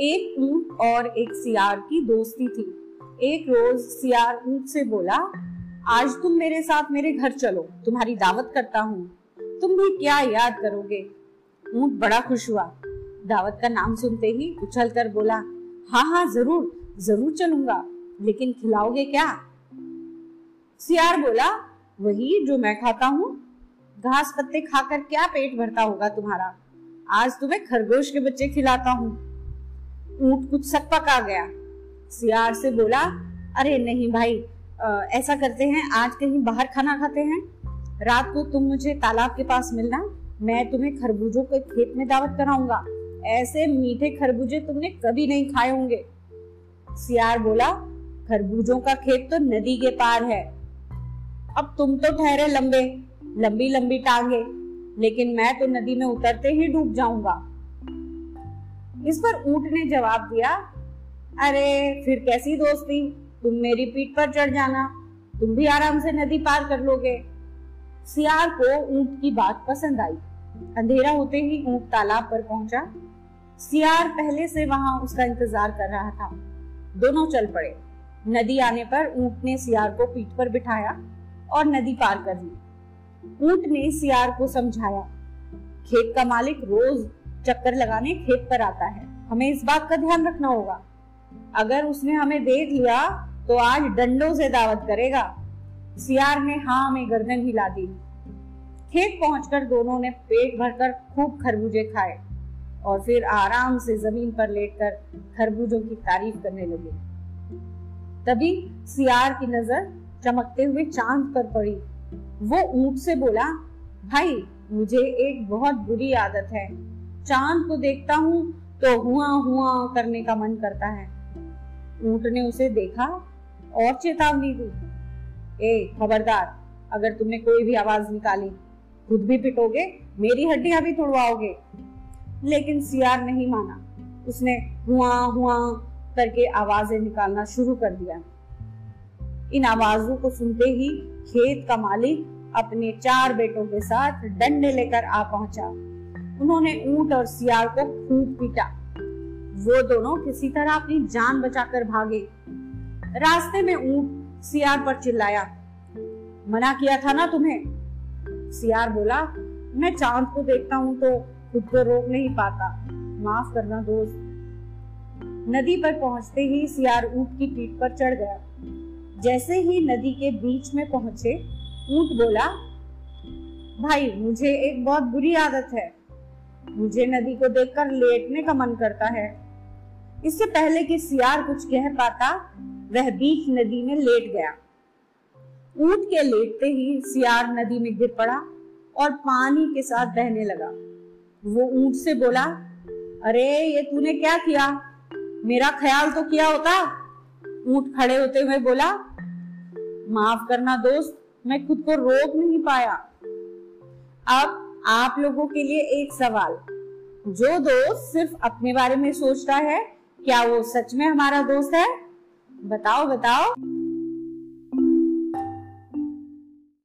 एक ऊँट और एक सियार की दोस्ती थी। एक रोज सियार ऊँट से बोला, आज तुम मेरे साथ मेरे घर चलो, तुम्हारी दावत करता हूँ। तुम भी क्या याद करोगे? ऊँट बड़ा खुश हुआ। दावत का नाम सुनते ही उछल कर बोला हाँ हाँ ज़रूर ज़रूर चलूँगा, लेकिन खिलाओगे क्या? सियार बोला, वही जो मैं खाता हूँ। घास पत्ते खाकर क्या पेट भरता होगा तुम्हारा? आज तुम्हें खरगोश के बच्चे खिलाता हूँ। ऊँट कुछ सक पका गया। सियार से बोला अरे नहीं भाई आ, ऐसा करते हैं आज कहीं बाहर खाना खाते हैं। रात को तुम मुझे तालाब के पास मिलना मैं तुम्हें खरबूजों के खेत में दावत कराऊँगा। ऐसे मीठे खरबूजे तुमने कभी नहीं खाए होंगे। सियार बोला खरबूजों का खेत तो नदी के पार है। अब तुम तो ठहरे लंबे लंबी लंबी टांगे लेकिन मैं तो नदी में उतरते ही डूब जाऊँगा। इस पर ऊँट ने जवाब दिया, अरे, फिर कैसी दोस्ती? तुम मेरी पीठ पर चढ़ जाना। तुम भी आराम से नदी पार कर लोगे। सियार को ऊँट की बात पसंद आई। अंधेरा होते ही ऊँट तालाब पर पहुँचा। सियार पहले से वहाँ उसका इंतज़ार कर रहा था। दोनों चल पड़े। नदी आने पर ऊँट ने सियार को पीठ पर बिठाया और नदी पार कर ली। ऊँट ने सियार को समझाया, खेत का मालिक रोज चक्कर लगाने खेत पर आता है। हमें इस बात का ध्यान रखना होगा। अगर उसने हमें देख लिया तो आज डंडों से दावत करेगा। सियार ने हाँ में गर्दन हिला दी। खेत पहुंचकर दोनों ने पेट भरकर खूब खरबूजे खाए और फिर आराम से ज़मीन पर लेटकर खरबूजों की तारीफ़ करने लगे। तभी सियार की नज़र चमकते हुए चाँद पर पड़ी। वो ऊँट से बोला, भाई, मुझे एक बहुत बुरी आदत है। चाँद को देखता हूँ तो हुआ हुआ करने का मन करता है। ऊँट ने उसे देखा और चेतावनी दी। ए, खबरदार, अगर तुमने कोई भी आवाज़ निकाली, खुद भी पिटोगे, मेरी हड्डियाँ भी तोड़वाओगे। लेकिन सियार नहीं माना। उसने हुआ हुआ करके आवाज़ें निकालना शुरू कर दिया। इन आवाजों को सुनते ही खेत का मालिक अपने चार बेटों के साथ डंडे लेकर आ पहुँचा। उन्होंने ऊँट और सियार को खूब पीटा। वो दोनों किसी तरह अपनी जान बचाकर भागे। रास्ते में ऊँट सियार पर चिल्लाया, मना किया था ना तुम्हें? सियार बोला, मैं चाँद को देखता हूँ तो खुद को रोक नहीं पाता। माफ़ करना दोस्त। नदी पर पहुँचते ही सियार ऊँट की पीठ पर चढ़ गया। जैसे ही नदी के बीच में पहुँचे, ऊँट बोला, भाई, मुझे एक बहुत बुरी आदत है। मुझे नदी को देखकर लेटने का मन करता है। इससे पहले कि सियार कुछ कह पाता, वह बीच नदी में लेट गया। ऊँट के लेटते ही सियार नदी में गिर पड़ा और पानी के साथ बहने लगा। वो ऊँट से बोला, अरे, ये तूने क्या किया? मेरा ख्याल तो किया होता। ऊँट खड़े होते हुए बोला, माफ़ करना दोस्त, मैं खुद को रोक नहीं पाया। अब आप लोगों के लिए एक सवाल। जो दोस्त सिर्फ़ अपने बारे में सोचता है, क्या वो सच में हमारा दोस्त है? बताओ बताओ।